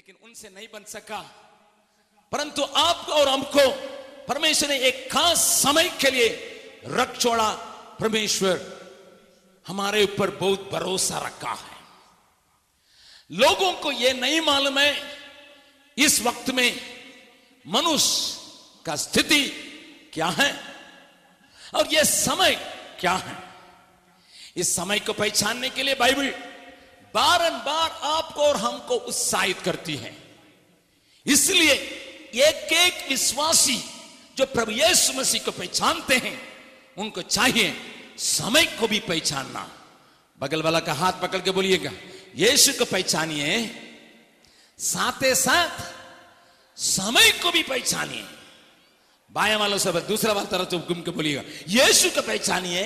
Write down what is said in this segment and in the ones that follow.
लेकिन उनसे नहीं बन सका। परंतु आपको और हमको परमेश्वर ने एक खास समय के लिए रख छोड़ा। परमेश्वर, हमारे ऊपर बहुत भरोसा रखा है। लोगों को यह नहीं मालूम है, इस वक्त में मनुष्य का स्थिति क्या है और यह समय क्या है? इस समय को पहचानने के लिए बाइबल बारंबार आपको और हमको उत्साहित करती है। इसलिए एक एक विश्वासी जो प्रभु यीशु मसीह को पहचानते हैं, उनको चाहिए समय को भी पहचानना। बगल वाला का हाथ पकड़ के बोलिएगा, यीशु को पहचानिए, साथ साथ समय को भी पहचानिए। बाया वालों से दूसरा वाला तरफ़ घूम के बोलिएगा, यीशु को पहचानिए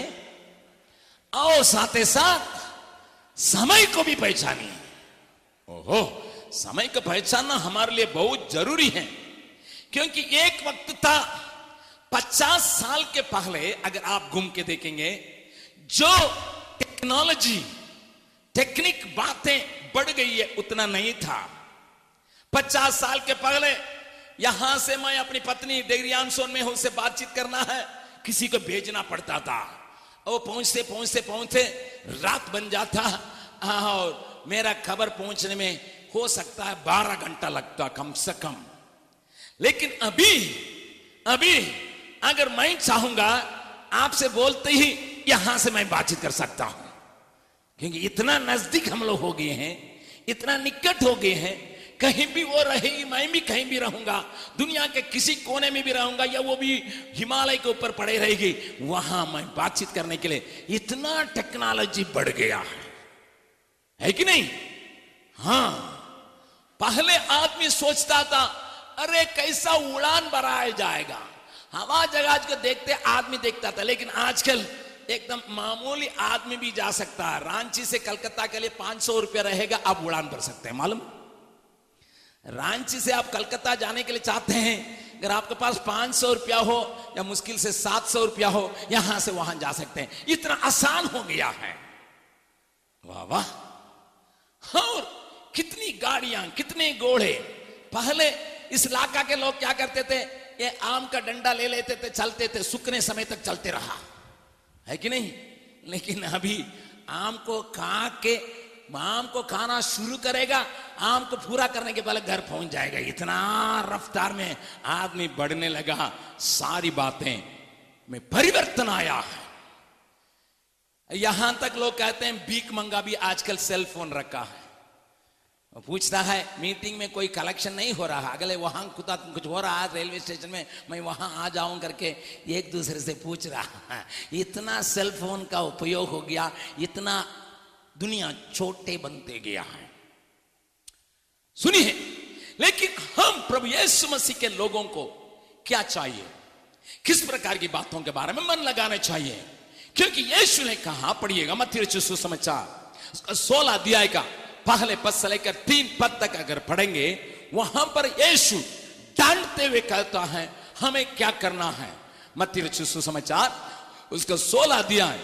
और साथ साथ समय को भी पहचानिए ओहो समय को पहचानना हमारे लिए बहुत ज़रूरी है, क्योंकि एक वक्त था, पचास साल के पहले, अगर आप घूम के देखेंगे, जो टेक्नोलॉजी टेक्निक बातें बढ़ गई है, उतना नहीं था। पचास साल के पहले, यहाँ से मैं अपनी पत्नी डेगरियानसोन में उससे बातचीत करना है, किसी को भेजना पड़ता था। और पहुँचते पहुँचते पहुँचते रात बन जाता और मेरा खबर पहुँचने में हो सकता है बारह घंटा लगता कम से कम। लेकिन अभी अभी अगर मैं चाहूँगा, आपसे बोलते ही यहाँ से मैं बातचीत कर सकता हूँ। क्योंकि इतना नज़दीक हम लोग हो गए हैं, इतना निकट हो गए हैं, कहीं भी वो रहेगी मैं भी कहीं भी रहूँगा, दुनिया के किसी कोने में भी रहूँगा या वो भी हिमालय के ऊपर पड़े रहेगी, वहाँ मैं बातचीत करने के लिए इतना टेक्नोलॉजी बढ़ गया है। है कि नहीं? हाँ। पहले आदमी सोचता था, अरे, कैसा उड़ान बढ़ाया जाएगा? हवा जहाज़ को देखते आदमी देखता था, लेकिन आजकल एकदम मामूली आदमी भी जा सकता है। रांची से कलकत्ता के लिए पाँच सौ रुपया रहेगा, आप उड़ान भर सकते हैं, मालूम? रांची से आप कलकत्ता जाने के लिए चाहते हैं, अगर आपके पास पाँच सौ रुपया हो, या मुश्किल से सात सौ रुपया हो, यहाँ से वहाँ जा सकते हैं। इतना आसान हो गया है। वाह वाह। और कितनी गाड़ियाँ, कितने घोड़े। पहले इस इलाका के लोग क्या करते थे, ये आम का डंडा ले लेते थे, चलते थे, सुखने समय तक चलते रहा। है कि नहीं? लेकिन अभी आम को खा के, आम को खाना शुरू करेगा, आम को पूरा करने के पहले घर पहुँच जाएगा। इतना रफ्तार में आदमी बढ़ने लगा, सारी बातें में परिवर्तन आया है। यहाँ तक लोग कहते हैं, भीख मंगा भी आजकल सेल फ़ोन रखा है। पूछता है मीटिंग में कोई कलेक्शन नहीं हो रहा है अगले वहाँ कुता कुछ हो रहा है रेलवे स्टेशन में, मैं वहाँ आ जाऊँ करके एक दूसरे से पूछ रहा है। इतना सेल फ़ोन का उपयोग हो गया, इतना दुनिया छोटे बनते गया है। सुनिए, लेकिन हम प्रभु यीशु मसीह के लोगों को क्या चाहिए? किस प्रकार की बातों के बारे में मन लगाना चाहिए? क्योंकि यीशु ने कहा पढ़िएगा मथी सुसमाचार। सोलह अध्याय का पहले पद से लेकर तीन पद तक अगर पढ़ेंगे वहाँ पर यीशु डांटते हुए कहता है हमें क्या करना है? मत्ती सुसमाचार। उसका सोलह अध्याय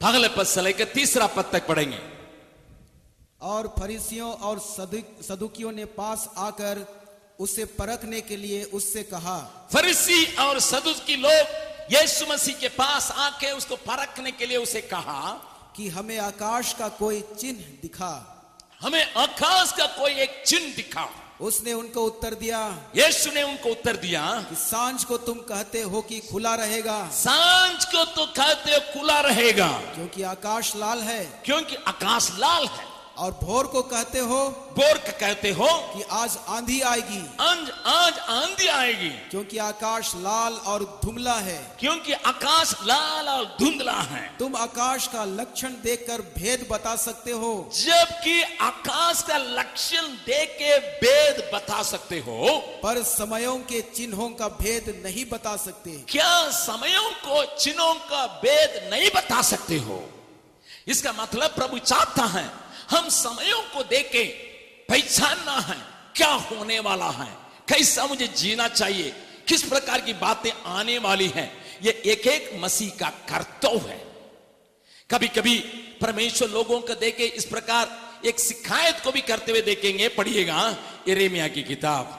पहले पद से लेकर तीसरा पद तक पढ़ेंगे। और फरीसियों और सदुकियों ने पास आकर उसे परखने के लिए उससे कहा फरीसी और सदुकी लोग यीशु मसीह के पास आके उसको परखने के लिए उसे कहा कि हमें आकाश का कोई चिन्ह दिखा। हमें आकाश का कोई एक चिन्ह दिखा। उसने उनको उत्तर दिया यीशु ने उनको उत्तर दिया कि साँझ को तुम कहते हो कि खुला रहेगा। साँझ को तो कहते हो खुला रहेगा। क्योंकि आकाश लाल है। क्योंकि आकाश लाल है। और भोर को कहते हो बोर का कहते हो कि आज आंधी आएगी। आज आज आंधी आएगी। क्योंकि आकाश लाल और धुंधला है। क्योंकि आकाश लाल और धुंधला है। तुम आकाश का लक्षण देखकर भेद बता सकते हो। जबकि आकाश का लक्षण देख के भेद बता सकते हो। पर समयों के चिन्हों का भेद नहीं बता सकते। क्या समयों को चिन्हों का भेद नहीं बता सकते हो? इसका मतलब प्रभु चाहता है हम समयों को देके पहचानना है, क्या होने वाला है, कैसा मुझे जीना चाहिए, किस प्रकार की बातें आने वाली हैं, ये एक एक मसीह का कर्तव्य है। कभी कभी परमेश्वर लोगों को देके इस प्रकार एक शिकायत को भी करते हुए देखेंगे, पढ़िएगा, यरेमिया की किताब।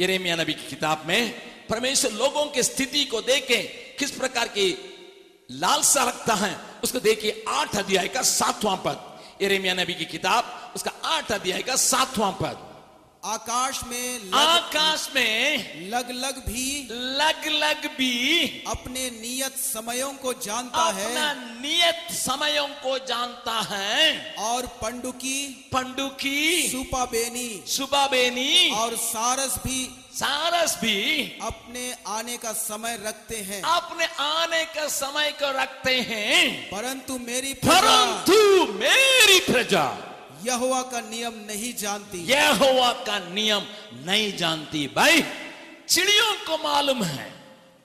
यरेमिया नबी की किताब में परमेश्वर लोगों की स्थिति को देखे, किस प्रकार की लालसा रखता है, उसको देखिए आठ अध्याय का सातवां पद। यरेमिया नबी की किताब उसका आठ अध्याय का सातवां पद। आकाश में लग आकाश में लग लग भी लग लग भी अपने नियत समयों को जानता अपना है नियत समयों को जानता है। और पंडुकी पंडुकी सुपाबेनी सुबह बेनी और सारस भी सारस भी अपने आने का समय रखते हैं। अपने आने का समय को रखते हैं। परंतु मेरी परंतु मेरी प्रजा यहोवा का नियम नहीं जानती। यहोवा का नियम नहीं जानती। भाई, चिड़ियों को मालूम है,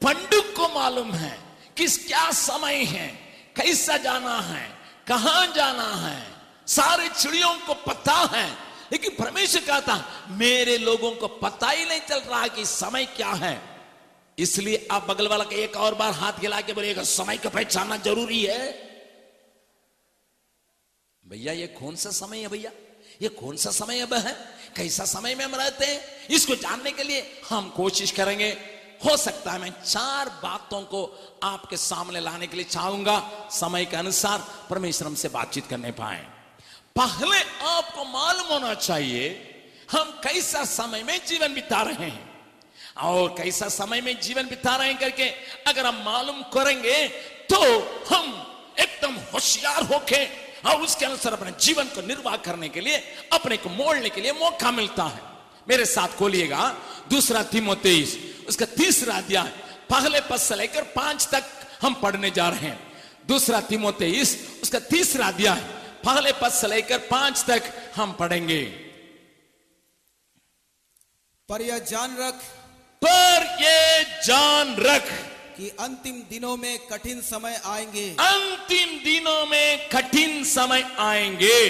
पंडुक को मालूम है, किस क्या समय है, कैसा जाना है, कहा जाना है। सारे चिड़ियों को पता है, लेकिन परमेश्वर कहता, मेरे लोगों को पता ही नहीं चल रहा कि समय क्या है। इसलिए आप बगल वाला के एक और बार हाथ हिला के बोलिएगा, समय को पहचानना ज़रूरी है। भैया, ये कौन सा समय है भैया? ये कौन सा समय अब है? कैसा समय में हम रहते हैं? इसको जानने के लिए हम कोशिश करेंगे। हो सकता है मैं चार बातों को आपके सामने लाने के लिए चाहूँगा। समय के अनुसार परमेश्वर हमसे बातचीत करने पाए। पहले आपको मालूम होना चाहिए, हम कैसा समय में जीवन बिता रहे हैं। और कैसा समय में जीवन बिता रहे हैं करके अगर हम मालूम करेंगे तो हम एकदम होशियार होके और उसके अनुसार अपने जीवन को निर्वाह करने के लिए अपने को मोड़ने के लिए मौका मिलता है। मेरे साथ खोलिएगा। दूसरा तीमो तेईस उसका तीसरा अध्याय। पहले पद से लेकर पाँच तक हम पढ़ने जा रहे हैं। दूसरा तीमो तेईस उसका तीसरा अध्याय। पहले पद से लेकर पाँच तक हम पढ़ेंगे। पर यह जान रख। पर ये जान रख। कि अंतिम दिनों में कठिन समय आएँगे। अंतिम दिनों में कठिन समय आएँगे।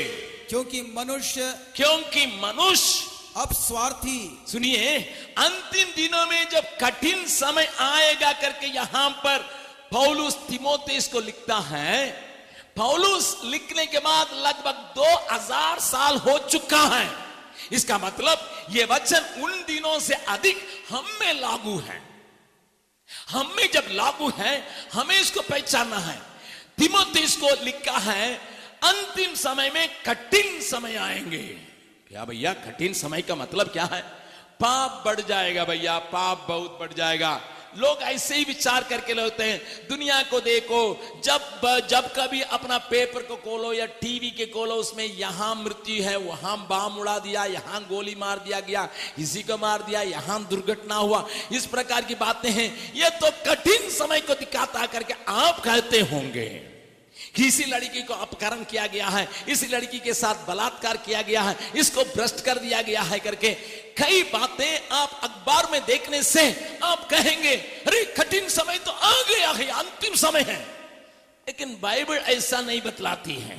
क्योंकि मनुष्य क्योंकि मनुष्य अब स्वार्थी। सुनिए अंतिम दिनों में जब कठिन समय आएगा करके यहाँ पर पौलुस तिमोतेस को लिखता है पौलुस लिखने के बाद लगभग दो हज़ार साल हो चुका है। इसका मतलब यह वचन उन दिनों से अधिक हम में लागू है। हम में जब लागू है, हमें इसको पहचानना है। तिमोतेस को लिखा है, अंतिम समय में कठिन समय आएँगे। क्या भैया, कठिन समय का मतलब क्या है? पाप बढ़ जाएगा भैया, पाप बहुत बढ़ जाएगा। लोग ऐसे ही विचार करके लेते हैं, दुनिया को देखो, जब जब कभी अपना पेपर को खोलो या टीवी के खोलो, उसमें यहाँ मृत्यु है, वहाँ बाम उड़ा दिया, यहाँ गोली मार दिया गया, इसी को मार दिया, यहाँ दुर्घटना हुआ। इस प्रकार की बातें हैं। यह तो कठिन समय को दिखाता करके आप कहते होंगे। किसी लड़की को अपकरण किया गया है, इस लड़की के साथ बलात्कार किया गया है, इसको भ्रष्ट कर दिया गया है करके कई बातें आप अखबार में देखने से आप कहेंगे, अरे, कठिन समय तो आ गया है, अंतिम समय है। लेकिन बाइबल ऐसा नहीं बतलाती है।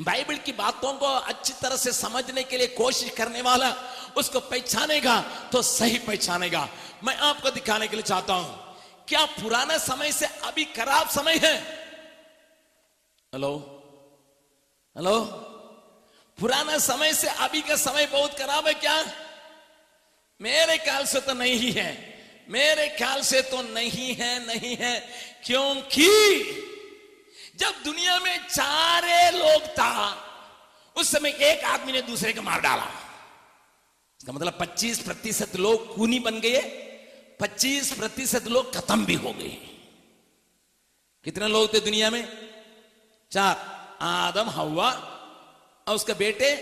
बाइबल की बातों को अच्छी तरह से समझने के लिए कोशिश करने वाला उसको पहचानेगा तो सही पहचानेगा। मैं आपको दिखाने के लिए चाहता हूँ, क्या पुराना समय से अभी खराब समय है? हेलो हेलो पुराना समय से अभी का समय बहुत खराब है क्या? मेरे ख्याल से तो नहीं है। मेरे ख्याल से तो नहीं है नहीं है। क्योंकि जब दुनिया में चारे लोग था, उस समय एक आदमी ने दूसरे को मार डाला। इसका मतलब 25 प्रतिशत लोग खूनी बन गए 25 प्रतिशत लोग खत्म भी हो गए। कितने लोग थे दुनिया में? चार, आदम, हवा, और उसके बेटे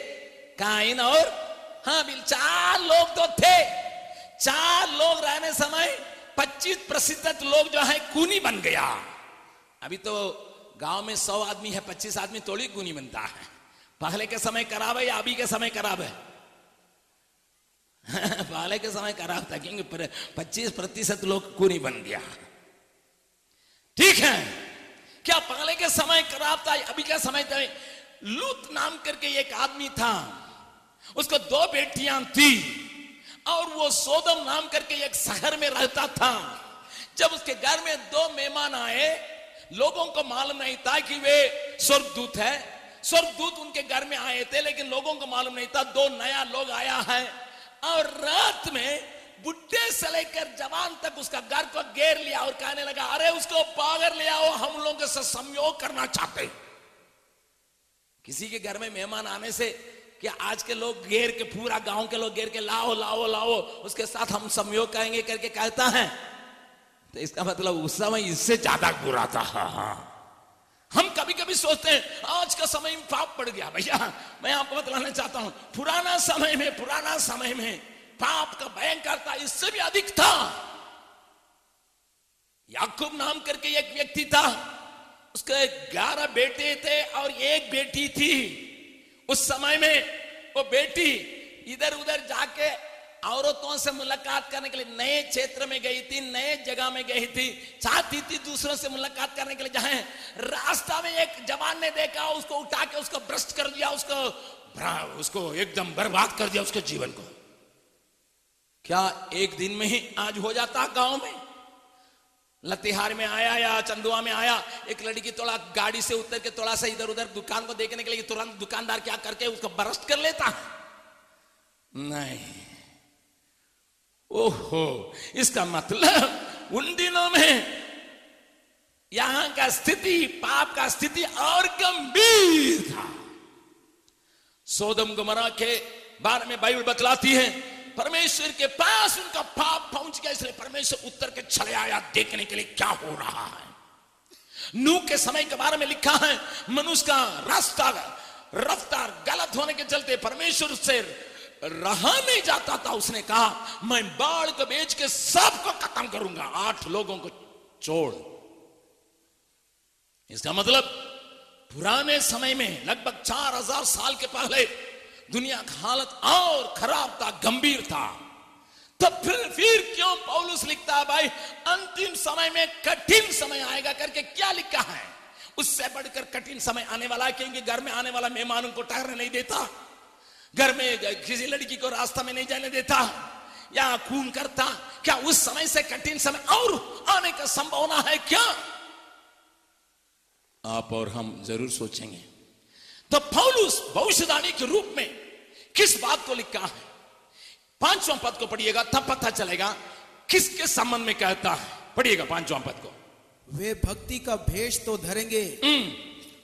काइन और हाँ बिल चार लोग तो थे। चार लोग रहने समय 25 प्रतिशत लोग जो है खूनी बन गया। अभी तो गाँव में सौ आदमी है 25 आदमी थोड़ी खूनी बनता है। पहले के समय खराब है या अभी के समय खराब है? पहले के समय खराब था, क्योंकि 25 प्रतिशत लोग खूनी बन गया। ठीक है। क्या पहले के समय खराब था अभी का समय था? लूत नाम करके एक आदमी था। उसको दो बेटियाँ थी और वो सोदम नाम करके एक शहर में रहता था। जब उसके घर में दो मेहमान आए, लोगों को मालूम नहीं था कि वे स्वर्गदूत है। स्वर्गदूत उनके घर में आए थे, लेकिन लोगों को मालूम नहीं था। दो नया लोग आया है और रात में बुढ़े से लेकर जवान तक उसका घर को घेर लिया और कहने लगा, अरे, उसको पागर ले आओ, हम लोग से संयोग करना चाहते किसी के घर में मेहमान आने से कि आज के लोग घेर के, पूरा गाँव के लोग घेर के, लाओ लाओ लाओ, उसके साथ हम संयोग करेंगे, करके कहता है। तो इसका मतलब उस समय इससे ज़्यादा बुरा था। हाँ हाँ। हम कभी कभी सोचते हैं, आज का समय पाप पड़ गया भैया। मैं आपको बतलाना चाहता हूँ, पुराना समय में, पुराना समय में पाप का भयंकर था इससे भी अधिक था। याकूब नाम करके एक व्यक्ति था। उसके ग्यारह बेटे थे और एक बेटी थी। उस समय में वो बेटी इधर उधर जाके औरतों से मुलाकात करने के लिए नए क्षेत्र में गई थी, नए जगह में गई थी, चाहती थी दूसरों से मुलाकात करने के लिए। जाए रास्ता में एक जवान ने देखा, उसको उठा के उसको भ्रष्ट कर दिया, उसको उसको एकदम बर्बाद कर दिया उसके जीवन को। क्या एक दिन में ही आज हो जाता गाँव में? लतिहार में आया या चंदुआ में आया, एक लड़की थोड़ा गाड़ी से उतर के थोड़ा सा इधर उधर दुकान को देखने के लिए तुरंत दुकानदार क्या करके उसको बरस्ट कर लेता? नहीं। ओहो, इसका मतलब उन दिनों में यहाँ का स्थिति, पाप का स्थिति और गंभीर था। सोदम गुमरा के बारे में बाइबल बतलाती है परमेश्वर के पास उनका पाप पहुँच गया, इसलिए परमेश्वर उत्तर के छले आया देखने के लिए क्या हो रहा है? नू के समय के बारे में लिखा है, मनुष्य का रास्ता रफ्तार गलत होने के चलते परमेश्वर से रहा नहीं जाता था। उसने कहा, मैं बाढ़ को बेच के सबको खत्म करूँगा, आठ लोगों को छोड़। इसका मतलब पुराने समय में लगभग चार हज़ार साल के पहले दुनिया का हालत और खराब था गंभीर था। तब फिर फिर क्यों? पौलुस लिखता है, भाई, अंतिम समय में कठिन समय आएगा करके क्या लिखा है? उससे बढ़कर कठिन समय आने वाला है, क्योंकि घर में आने वाला मेहमानों को ठहरने नहीं देता। घर में किसी लड़की को रास्ता में नहीं जाने देता। या खून करता। क्या उस समय से कठिन समय और आने का संभावना है क्या? आप और हम ज़रूर सोचेंगे। तो पौलुस भविष्यवाणी के रूप में किस बात को लिखा है? पांचवा पद को पढ़िएगा तब पता चलेगा किसके संबंध में कहता है। पढ़िएगा पांचवा पद को। वे भक्ति का भेष तो धरेंगे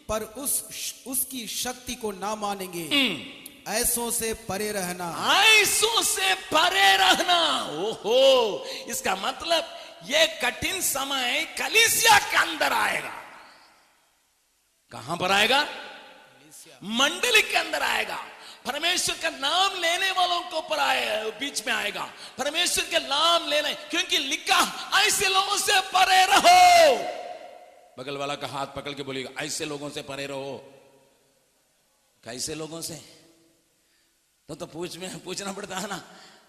पर उस उसकी शक्ति को ना मानेंगे। ऐसों से परे रहना। ऐसों से परे रहना। ओहो इसका मतलब ये कठिन समय कलिसिया के अंदर आएगा। कहाँ पर आएगा? मंडली के अंदर आएगा। परमेश्वर का नाम लेने वालों के ऊपर आए, बीच में आएगा। परमेश्वर के नाम लेने, क्योंकि लिखा, ऐसे लोगों से परे रहो। बगल वाला का हाथ पकड़ के बोलेगा ऐसे लोगों से परे रहो। कैसे लोगों से? तो तो पूछ में, पूछना पड़ता है ना।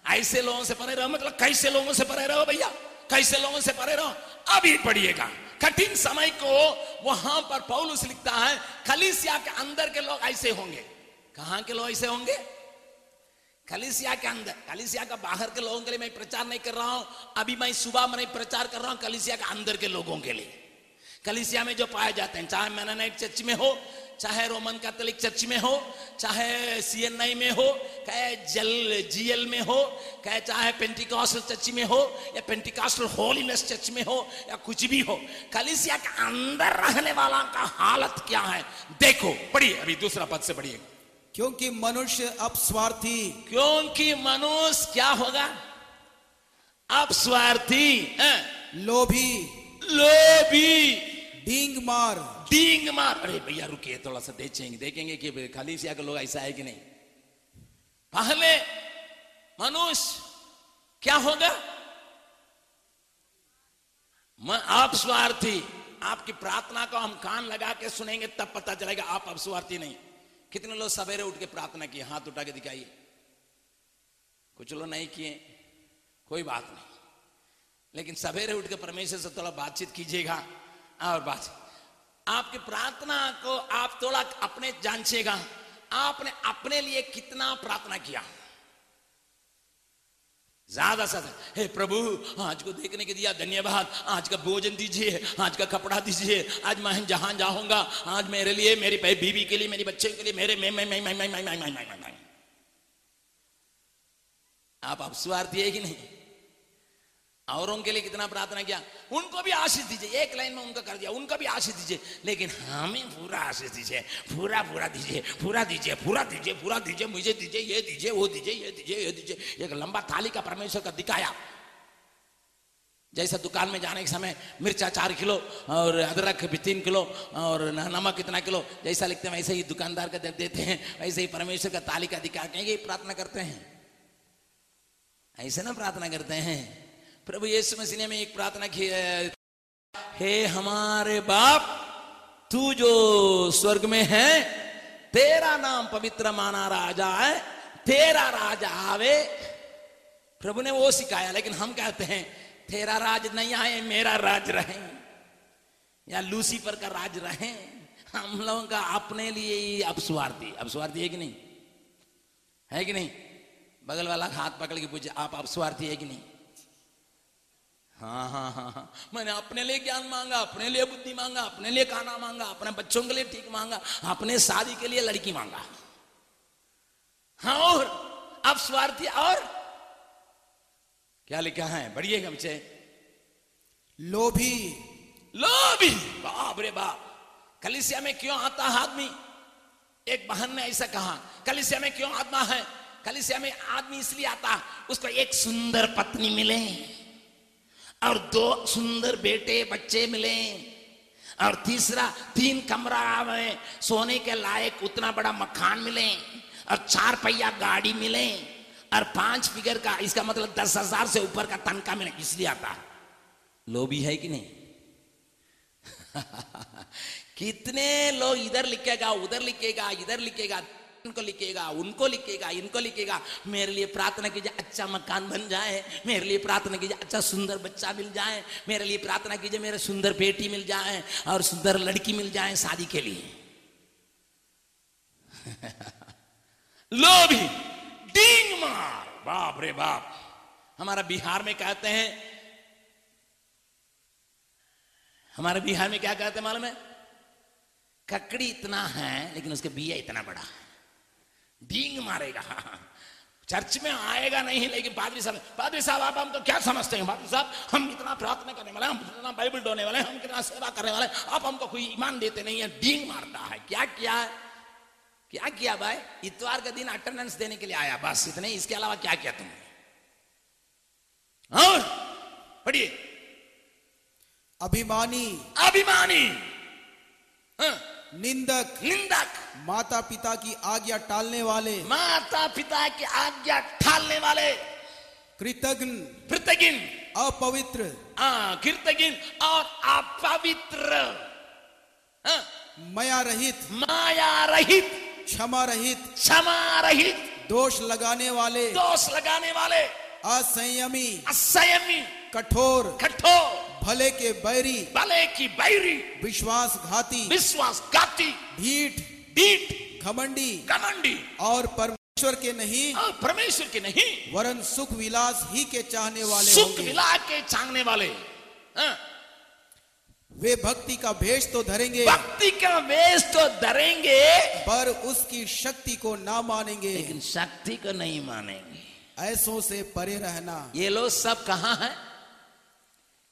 ऐसे लोगों से परे रहो मतलब कैसे लोगों से परे रहो भैया? कैसे लोगों से परे रहो? अभी पढ़िएगा। कठिन समय को वहाँ पर पौलुस लिखता है खलीसिया के अंदर के लोग ऐसे होंगे। कहाँ के लोग ऐसे होंगे? कलिसिया के अंदर। कलिसिया का बाहर के लोगों के लिए मैं प्रचार नहीं कर रहा हूँ। अभी मैं सुबह में नहीं प्रचार कर रहा हूँ कलिसिया के अंदर के लोगों के लिए। कलिसिया में जो पाए जाते हैं, चाहे मैनानाइट चर्च में हो चाहे रोमन कैथोलिक चर्च में हो चाहे सीएनआई में हो चाहे जल जीएल में हो चाहे चाहे पेंटिकॉस्टल चर्च में हो या पेंटिकॉस्टल होलीनेस चर्च में हो या कुछ भी हो कलिसिया के अंदर रहने वाला का हालत क्या है? देखो पढ़िए अभी दूसरा पद से पढ़िए। क्योंकि मनुष्य अब स्वार्थी क्योंकि मनुष्य क्या होगा? अब स्वार्थी लोभी। लोभी। डींग मार। डींग मार अरे भैया रुकिए थोड़ा सा देखेंगे देखेंगे कि खाली सिया के लोग ऐसा है कि नहीं पहले मनुष्य क्या होगा आप स्वार्थी आपकी प्रार्थना को हम कान लगा के सुनेंगे तब पता चलेगा आप अब स्वार्थी नहीं कितने लोग सवेरे उठ के प्रार्थना किए हाथ उठा के दिखाइए कुछ लोग नहीं किए कोई बात नहीं लेकिन सवेरे उठ के परमेश्वर से थोड़ा बातचीत कीजिएगा और बात आपकी प्रार्थना को आप थोड़ा अपने जांचेगा आपने अपने लिए कितना प्रार्थना किया ज़्यादा से हे प्रभु आज को देखने के दिया धन्यवाद आज का भोजन दीजिए आज का कपड़ा दीजिए आज मैं जहाँ जाऊँगा आज मेरे लिए मेरी बीवी के लिए मेरी बच्चे के लिए मेरे मैं मैं मैं मैं मैं मैं मैं मैं मैं आप स्वार्थी है कि नहीं औरों के लिए कितना प्रार्थना किया? उनको भी आशीष दीजिए। एक लाइन में उनका कर दिया। उनका भी आशीष दीजिए। लेकिन हमें पूरा आशीष दीजिए। पूरा पूरा दीजिए। पूरा दीजिए। पूरा दीजिए। पूरा दीजिए। मुझे दीजिए। ये दीजिए। वो दीजिए। ये दीजिए। ये दीजिए। एक लंबा थाली का परमेश्वर का दिखाया। जैसा दुकान में जाने के समय मिर्चा चार किलो और अदरक भी तीन किलो और नमक कितना किलो, जैसा लिखते हैं, वैसे ही दुकानदार का दे देते हैं, वैसे ही परमेश्वर का तालिका के प्रार्थना करते हैं। ऐसे ना प्रार्थना करते हैं। प्रभु यीशु मसीह में एक प्रार्थना की है। हे हमारे बाप, तू जो स्वर्ग में है, तेरा नाम पवित्र माना राजा है, तेरा राज आवे। प्रभु ने वो सिखाया, लेकिन हम कहते हैं, तेरा राज नहीं आए, मेरा राज रहे। या लूसीफर का राज रहे। हम लोगों का अपने लिए ही अब स्वार्थी अब स्वार्थी है कि नहीं? है कि नहीं? बगल वाला हाथ पकड़ के पूछे, आप अब स्वार्थी है कि नहीं? हाँ हाँ हाँ हाँ। मैंने अपने लिए ज्ञान मांगा अपने लिए बुद्धि मांगा अपने लिए खाना मांगा अपने बच्चों के लिए ठीक मांगा अपने शादी के लिए लड़की मांगा। हाँ और अब स्वार्थी और क्या लिखा है? बढ़िए हमसे लोभी। लोभी। बाप रे बाप। कलिसिया में क्यों आता है आदमी? एक बहन ने ऐसा कहा कलिसिया में क्यों आत्मा है? कलिसिया में आदमी इसलिए आता उसको एक सुंदर पत्नी मिले। और दो सुंदर बेटे बच्चे मिले। और तीसरा, तीन कमरा में सोने के लायक उतना बड़ा मकान मिले। और चार पहिया गाड़ी मिले। और पाँच फिगर का, इसका मतलब दस हज़ार से ऊपर का तनखा मिले, इसलिए आता। लोभी है कि नहीं? कितने लोग इधर लिखेगा, उधर लिखेगा, इधर लिखेगा। उनको लिखेगा उनको लिखेगा, इनको लिखेगा। मेरे लिए प्रार्थना कीजिए अच्छा मकान बन जाए। मेरे लिए प्रार्थना कीजिए अच्छा सुंदर बच्चा मिल जाए। मेरे लिए प्रार्थना कीजिए, मेरे सुंदर बेटी मिल जाए और सुंदर लड़की मिल जाए शादी के लिए। लोभी, डींग मार। बाप रे बाप। हमारा बिहार में कहते हैं, हमारे बिहार में क्या कहते हैं मालूम है? ककड़ी इतना है, लेकिन उसके बिया इतना बड़ा है। डींग मारेगा। चर्च में आएगा नहीं लेकिन पादरी साहब पादरी साहब आप हम तो क्या समझते हैं? पादरी साहब हम इतना प्रार्थना करने वाले हम इतना बाइबल डोने वाले हम कितना सेवा करने वाले आप हमको कोई ईमान देते नहीं है डींग मारता है। क्या किया है? क्या किया भाई? इतवार का दिन अटेंडेंस देने के लिए आया। बस इतने इसके अलावा क्या किया तुमने? और पढ़िए। अभिमानी। अभिमानी। हाँ, निंदक। निंदक। माता पिता की आज्ञा टालने वाले। माता पिता की आज्ञा टालने वाले। कृतज्ञ। कृतज्ञ। अपवित्र। कृतज्ञ और अपवित्र। माया रहित माया रहित क्षमा रहित क्षमा रहित दोष लगाने वाले। दोष लगाने वाले। असंयमी। असंयमी। कठोर। कठोर। भले के बैरी भले की बैरी विश्वासघाती विश्वासघाती ढीठ डीठ घमंडी घमंडी। और परमेश्वर के नहीं परमेश्वर के नहीं। वरन सुख विलास ही के चाहने वाले सुख मिला के चाहने वाले। हाँ, वे भक्ति का भेष तो धरेंगे भक्ति का वेश तो धरेंगे। पर उसकी शक्ति को ना मानेंगे। लेकिन शक्ति को नहीं मानेंगे। ऐसों से परे रहना। ये लोग सब कहाँ हैं?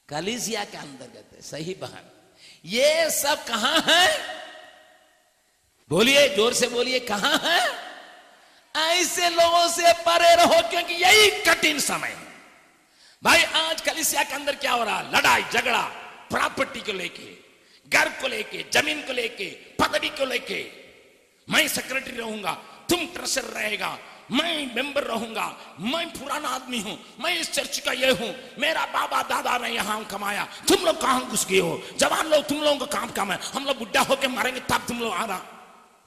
कलिसिया के अंतर्गत है, सही बहन। ये सब कहाँ है? बोलिए, ज़ोर से बोलिए, कहाँ है? ऐसे लोगों से परे रहो, क्योंकि यही कठिन समय है। भाई, आज कलिसिया के अंदर क्या हो रहा लड़ाई, झगड़ा, प्रॉपर्टी को लेके, घर को लेके, ज़मीन को लेके, पदवी को लेके। मैं सेक्रेटरी रहूँगा, तुम ट्रेसर रहेगा मैं मेंबर रहूँगा, मैं पुराना आदमी हूँ, मैं इस चर्च का ये हूँ, मेरा बाबा दादा ने यहाँ कमाया। तुम लोग कहाँ घुस गए हो? जवान लोग, तुम लोगों का काम काम है। हम लोग बुढ़ा होके मरेंगे, तब तुम लोग आना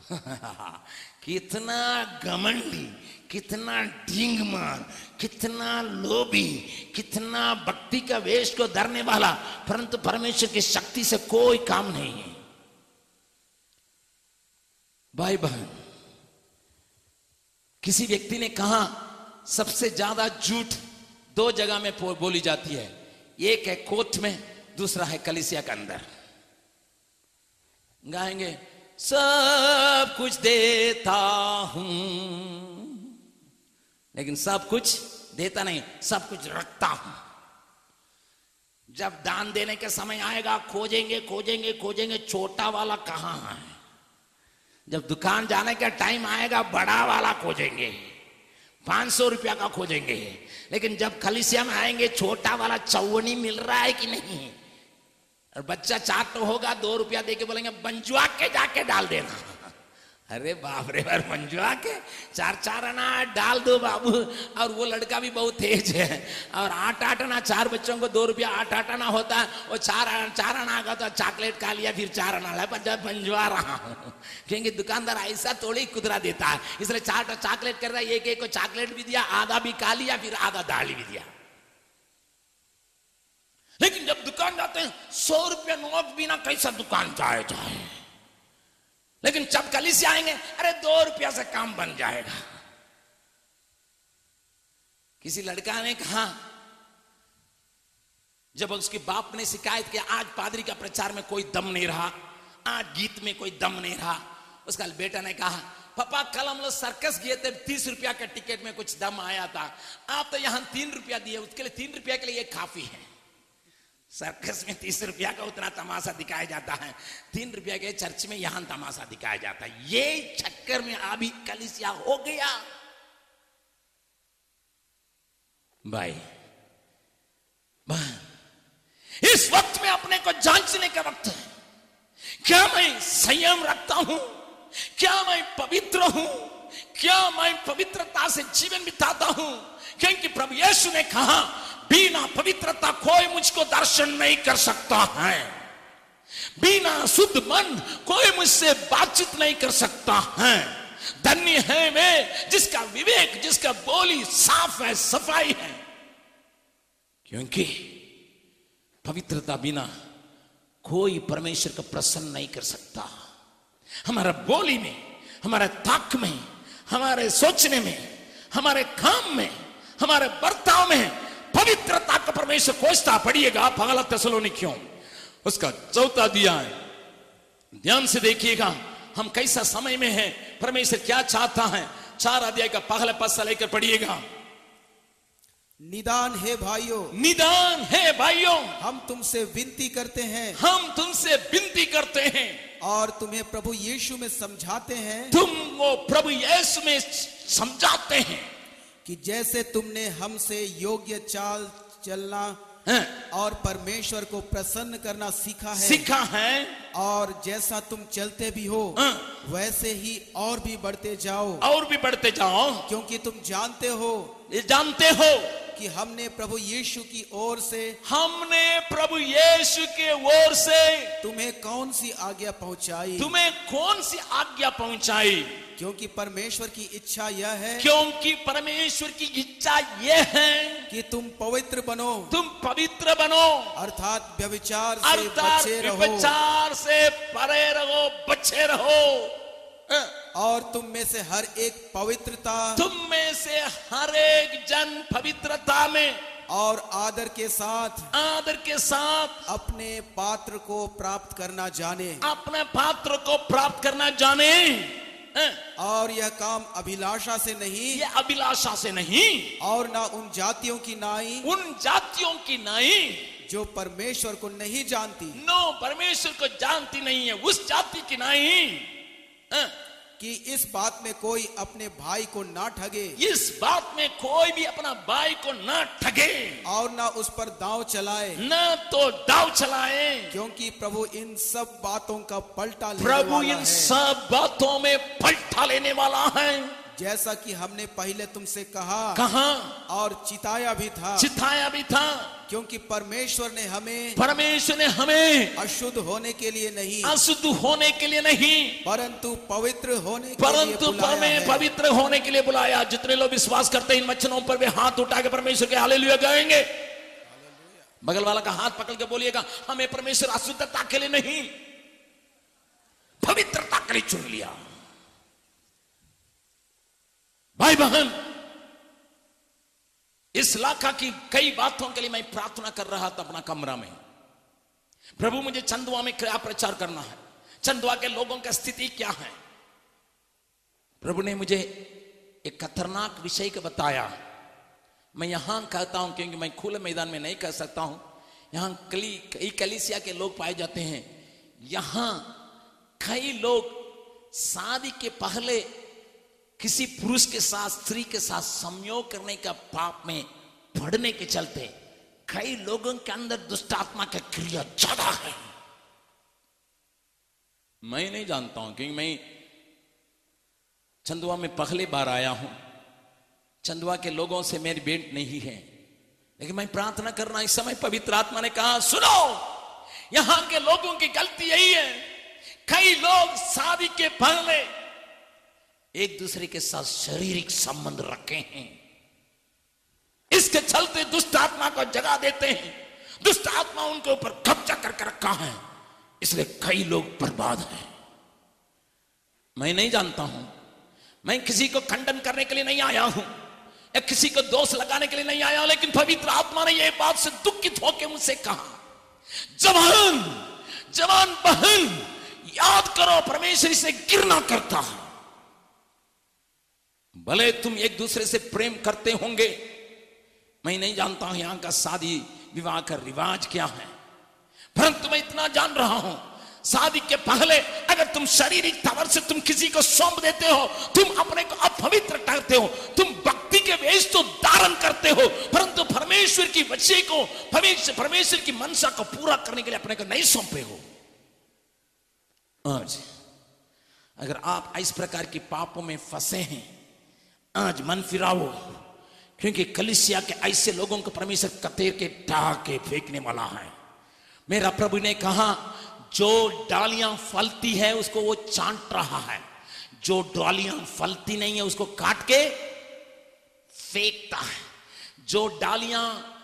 कितना घमंडी, कितना ढींग मार, कितना लोभी, कितना भक्ति का वेश को धरने वाला। परंतु परमेश्वर की शक्ति से कोई काम नहीं है। भाई बहन किसी व्यक्ति ने कहा, सबसे ज़्यादा झूठ दो जगह में बोली जाती है। एक है कोर्ट में, दूसरा है कलिसिया के अंदर। गाएँगे, सब कुछ देता हूँ। लेकिन सब कुछ देता नहीं, सब कुछ रखता हूँ। जब दान देने के समय आएगा, खोजेंगे खोजेंगे खोजेंगे, छोटा वाला कहाँ है? जब दुकान जाने का टाइम आएगा, बड़ा वाला खोजेंगे। पाँच सौ रुपया का खोजेंगे। लेकिन जब कलिसिया में आएँगे, छोटा वाला चौवनी मिल रहा है कि नहीं? और बच्चा चार तो होगा, दो रुपया दे के बोलेंगे बंजुआ के जाके डाल देना। अरे बाप रे बार मंजुआ के चार चार आना डाल दो बाबू। और वो लड़का भी बहुत तेज है। और आठ आठ आना चार बच्चों को दो रुपया आठ आठ आना होता। है वो चार चार आना आगा तो चॉकलेट खा लिया, फिर चार आना है पर जब मंजवा रहा हूँ। क्योंकि दुकानदार ऐसा थोड़ी खुदरा देता है। इसलिए चार चॉकलेट कर रहा है, एक एक को चॉकलेट भी दिया, आधा भी खा लिया, फिर आधा दाल भी दिया। लेकिन जब दुकान जाते हैं, सौ रुपया नोट बिना कैसा दुकान जाए जाए? लेकिन जब कली से आएँगे, अरे दो रुपया से काम बन जाएगा। किसी लड़का ने कहा, जब उसके बाप ने शिकायत किया आज पादरी का प्रचार में कोई दम नहीं रहा, आज गीत में कोई दम नहीं रहा, उसका बेटा ने कहा, पापा, कल हम लोग सर्कस गए थे, तीस रुपया के टिकट में कुछ दम आया था। आप तो यहाँ तीन रुपया दिए, उसके लिए तीन रुपया के लिए काफ़ी है। सर्कस में तीस रुपया का उतना तमाशा दिखाया जाता है। तीन रुपया के चर्च में यहाँ तमाशा दिखाया जाता है। ये चक्कर में अभी कलिसिया हो गया। भाई इस वक्त में अपने को जांचने का वक्त है। क्या मैं संयम रखता हूँ? क्या मैं पवित्र हूँ? क्या मैं पवित्रता से जीवन बिताता हूँ? क्योंकि प्रभु यीशु ने कहा बिना पवित्रता कोई मुझको दर्शन नहीं कर सकता है। बिना शुद्ध मन कोई मुझसे बातचीत नहीं कर सकता है। धन्य है वे जिसका विवेक, जिसका बोली साफ़ है, सफ़ाई है। क्योंकि पवित्रता बिना कोई परमेश्वर को प्रसन्न नहीं कर सकता। हमारा बोली में, हमारे ताक में, हमारे सोचने में, हमारे काम में, हमारे बर्ताव में पवित्रता का परमेश्वर खोजता पढ़िएगा पगला तसलोनी क्यों उसका चौथा दिया है ध्यान से देखिएगा हम कैसा समय में हैं परमेश्वर क्या चाहता है। चार अध्याय का पहला पस्सा लेकर पढ़िएगा। निदान है भाइयों। निदान है भाइयों। हम तुमसे विनती करते हैं। हम तुमसे विनती करते हैं। और तुम्हें प्रभु यीशु में समझाते हैं। तुम वो प्रभु यीशु में समझाते हैं। कि जैसे तुमने हमसे योग्य चाल चलना हैं? और परमेश्वर को प्रसन्न करना सीखा है सीखा है। और जैसा तुम चलते भी हो हाँ। वैसे ही और भी बढ़ते जाओ। और भी बढ़ते जाओ। क्योंकि तुम जानते हो ये जानते हो कि हमने प्रभु यीशु की ओर से हमने प्रभु यीशु के ओर से तुम्हें कौन सी आज्ञा पहुंचाई? तुम्हें कौन सी आज्ञा पहुंचाई? क्योंकि परमेश्वर की इच्छा यह है क्योंकि परमेश्वर की इच्छा यह है कि तुम पवित्र बनो। तुम पवित्र बनो। अर्थात व्यविचार से बचे रहो। विचार से परे रहो बचे रहो। और तुम में से हर एक पवित्रता। तुम में से हर एक जन पवित्रता में। और आदर के साथ आदर के साथ अपने पात्र को प्राप्त करना जाने। अपने पात्र को प्राप्त करना जाने। हैं? और यह काम अभिलाषा से नहीं यह अभिलाषा से नहीं। और ना उन जातियों की नाई उन जातियों की नाई। जो परमेश्वर को नहीं जानती। नो परमेश्वर को जानती नहीं है। उस जाति की नाई। हैं? कि इस बात में कोई अपने भाई को ना ठगे। इस बात में कोई भी अपना भाई को ना ठगे। और ना उस पर दाव चलाए। ना तो दाव चलाए। क्योंकि प्रभु इन सब बातों का पलटा प्रभु इन सब बातों में पलटा लेने वाला है। जैसा कि हमने पहले तुमसे कहा कहा। और चिताया भी था। चिताया भी था। क्योंकि परमेश्वर ने हमें परमेश्वर ने हमें अशुद्ध होने के लिए नहीं अशुद्ध होने के लिए नहीं परंतु पवित्र होने के परंतु हमें पवित्र होने के लिए बुलाया। जितने लोग विश्वास करते हैं इन वचनों पर वे हाथ उठा के परमेश्वर के हालेलुया गाएँगे। बगल वाला का हाथ पकड़ के बोलिएगा हमें परमेश्वर अशुद्धता के लिए नहीं पवित्रता के लिए चुन लिया। इस इस इलाका की कई बातों के लिए मैं प्रार्थना कर रहा था अपना कमरा में। प्रभु, मुझे चंदवा में क्या प्रचार करना है। चंदवा के लोगों की स्थिति क्या है? प्रभु ने मुझे एक खतरनाक विषय को बताया। मैं यहाँ कहता हूँ, क्योंकि मैं खुले मैदान में नहीं कह सकता हूँ, यहाँ कली, कई कलिसिया के लोग पाए जाते हैं। यहाँ कई लोग शादी के पहले किसी पुरुष के साथ, स्त्री के साथ संयोग करने का पाप में पढ़ने के चलते कई लोगों के अंदर दुष्टात्मा का क्रिया ज़्यादा है। मैं नहीं जानता हूँ क्योंकि मैं चंदवा में पहली बार आया हूँ। चंदवा के लोगों से मेरी भेंट नहीं है। लेकिन मैं प्रार्थना करना इस समय पवित्र आत्मा ने कहा, सुनो, यहाँ के लोगों की गलती यही है। कई लोग शादी के पहले एक दूसरे के साथ शारीरिक संबंध रखे हैं। इसके चलते दुष्ट आत्मा को जगा देते हैं। दुष्ट आत्मा उनके ऊपर कब्जा करके रखा है। इसलिए कई लोग बर्बाद हैं। मैं नहीं जानता हूँ। मैं किसी को खंडन करने के लिए नहीं आया हूँ। या किसी को दोष लगाने के लिए नहीं आया लेकिन पवित्र आत्मा ने यह बात से दुखित होकर मुझसे कहा, जवान जवान बहन, याद करो, परमेश्वर इसे गिरना करता है। भले तुम एक दूसरे से प्रेम करते होंगे, मैं नहीं जानता हूँ यहाँ का शादी विवाह का रिवाज क्या है। परंतु मैं इतना जान रहा हूँ, शादी के पहले अगर तुम शारीरिक तवर से तुम किसी को सौंप देते हो, तुम अपने को अपवित्र करते हो, तुम भक्ति के वेश तो धारण करते हो, परंतु परमेश्वर की वचय को परमेश्वर की मनसा को पूरा करने के लिए अपने को नहीं सौंपे हो। आज, अगर आप इस प्रकार के पापों में फंसे हैं आज मन फिराओ क्योंकि कलिसिया के ऐसे लोगों को परमेश्वर कतेर के टाके फेंकने वाला है। मेरा प्रभु ने कहा, जो डालियाँ फलती है, उसको वो चांट रहा है। जो डालियाँ फलती नहीं है, उसको काट के फेंकता है। जो डालियाँ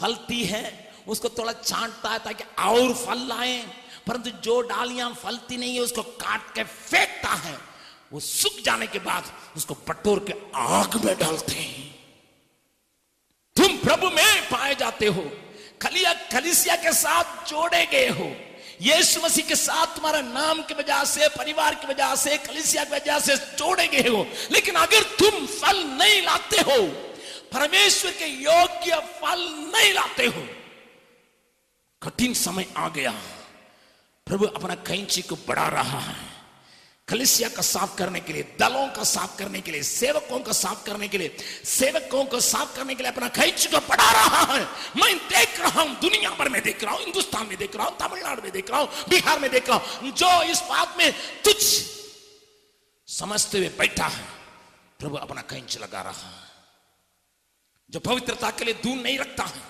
फलती है, उसको थोड़ा चांटता है, ताकि और फल लाए। परंतु जो डालियाँ फलती नहीं है, उसको काट के फेंकता है। वो सूख जाने के बाद उसको बटोर के आग में डालते हैं। तुम प्रभु में पाए जाते हो, खलिया खलिसिया के साथ जोड़े गए हो, यीशु मसीह के साथ तुम्हारा नाम की वजह से, परिवार की वजह से, कलिसिया की वजह से जोड़े गए हो। लेकिन अगर तुम फल नहीं लाते हो, परमेश्वर के योग्य फल नहीं लाते हो, कठिन समय आ गया। प्रभु अपना कैंची को बढ़ा रहा है। कलिसिया का साफ़ करने के लिए, दलों का साफ़ करने के लिए, सेवकों का साफ़ करने के लिए, सेवकों को साफ़ करने के लिए अपना खैच को पढ़ा रहा है। मैं देख रहा हूँ, दुनिया भर में देख रहा हूँ, हिंदुस्तान में देख रहा हूँ, तमिलनाडु में देख रहा हूँ, बिहार में देख रहा हूँ, जो इस बात में तुझ समझते हुए बैठा है, प्रभु अपना कैंच लगा रहा है। जो पवित्रता के लिए दूर नहीं रखता है,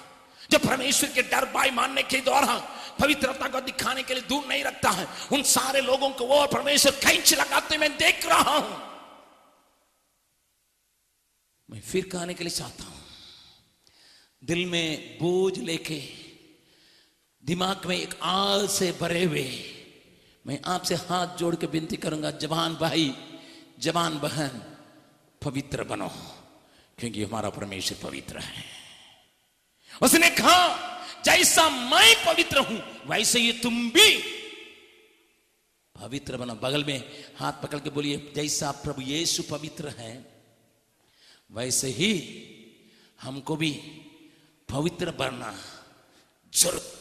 जो परमेश्वर के डर बाई मानने के द्वारा पवित्रता को दिखाने के लिए दूर नहीं रखता है। उन सारे लोगों को वो परमेश्वर कैंच लगाते मैं देख रहा हूँ। मैं फिर कहने के लिए चाहता हूँ, दिल में बोझ लेके, दिमाग में एक आल से भरे हुए, मैं आपसे हाथ जोड़ के विनती करूँगा, जवान भाई, जवान बहन, पवित्र बनो, क्योंकि हमारा परमेश्वर पवित्र है। उसने कहा जैसा मैं पवित्र हूँ, वैसे ही तुम भी पवित्र बनो। बगल में हाथ पकड़ के बोलिए, जैसा प्रभु यीशु पवित्र है, वैसे ही हमको भी पवित्र बनना ज़रूर।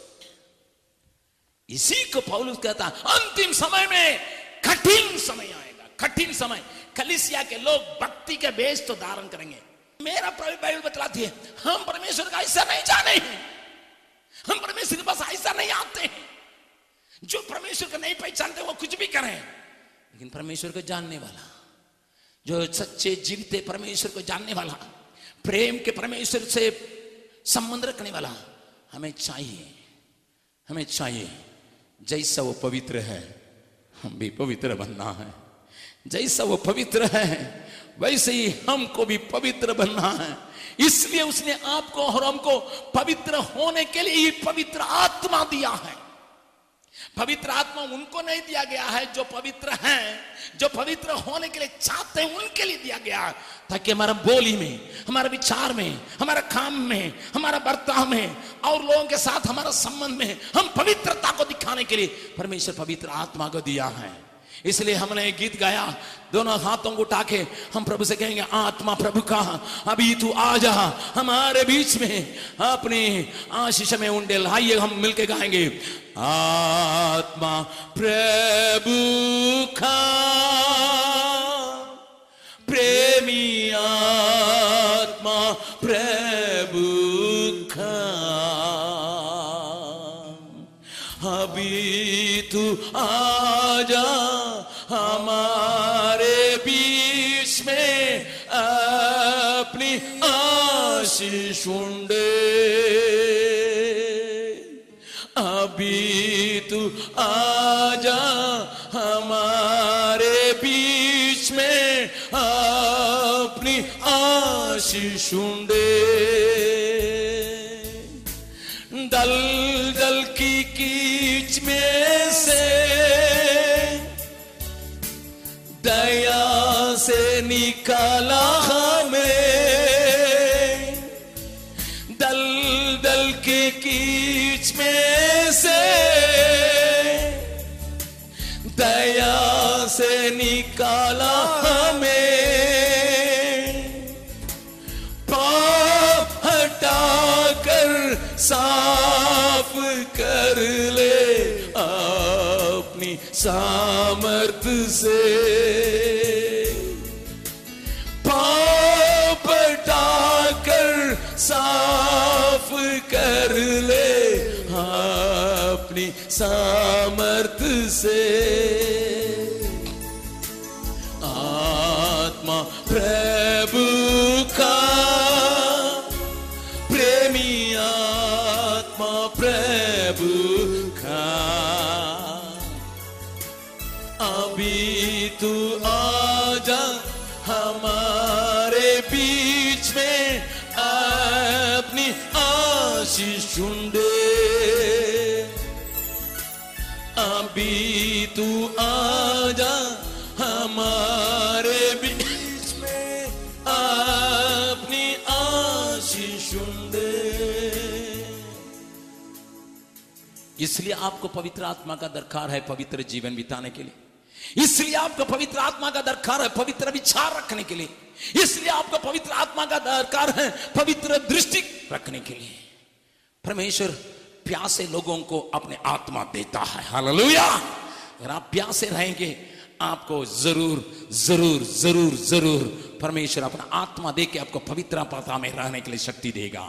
इसी को पौलुस कहता, अंतिम समय में कठिन समय आएगा, कठिन समय। कलिसिया के लोग भक्ति के बेस तो धारण करेंगे। मेरा बाइबल बतलाती है, हम परमेश्वर का ऐसा नहीं जाने हैं। हम परमेश्वर के पास ऐसा नहीं आते हैं। जो परमेश्वर को नहीं पहचानते, वो कुछ भी करें। लेकिन परमेश्वर को जानने वाला, जो सच्चे जीवते परमेश्वर को जानने वाला, प्रेम के परमेश्वर से संबंध रखने वाला, हमें चाहिए हमें चाहिए, जैसा वो पवित्र है, हम भी पवित्र बनना है। जैसा वो पवित्र है, वैसे ही हमको भी पवित्र बनना है। इसलिए उसने आपको और हमको पवित्र होने के लिए ही पवित्र आत्मा दिया है। पवित्र आत्मा उनको नहीं दिया गया है, जो पवित्र हैं, जो पवित्र होने के लिए चाहते हैं, उनके लिए दिया गया ताकि हमारा बोली में, हमारे विचार में, हमारे काम में, हमारा बर्ताव में, और लोगों के साथ हमारा संबंध में हम पवित्रता को दिखाने के लिए परमेश्वर पवित्र आत्मा को दिया है। इसलिए हमने एक गीत गाया, दोनों हाथों को उठा के हम प्रभु से कहेंगे, आत्मा प्रभु का, अभी तू आ जा, हमारे बीच में अपने आशीष में उंडे लाइए, हम मिलके गाएँगे, आत्मा प्रभु का। उंडे अभी तू आजा हमारे बीच में अपनी आशीष दल दल की कीच में से दया से निकाला सामर्थ से। पाप डाकर साफ़ कर ले हाँ अपनी सामर्थ से। अभी तू आजा हमारे बीच में, अपनी दे इसलिए आपको पवित्र आत्मा का दरकार है पवित्र जीवन बिताने के लिए। इसलिए आपको पवित्र आत्मा का दरकार है पवित्र विचार रखने के लिए। इसलिए आपको पवित्र आत्मा का दरकार है पवित्र दृष्टि रखने के लिए। परमेश्वर प्यासे लोगों को अपने आत्मा देता है। हालेलुया। अगर आप प्यासे रहेंगे, आपको ज़रूर ज़रूर ज़रूर ज़रूर परमेश्वर अपना आत्मा दे के आपको पवित्र पाता में रहने के लिए शक्ति देगा।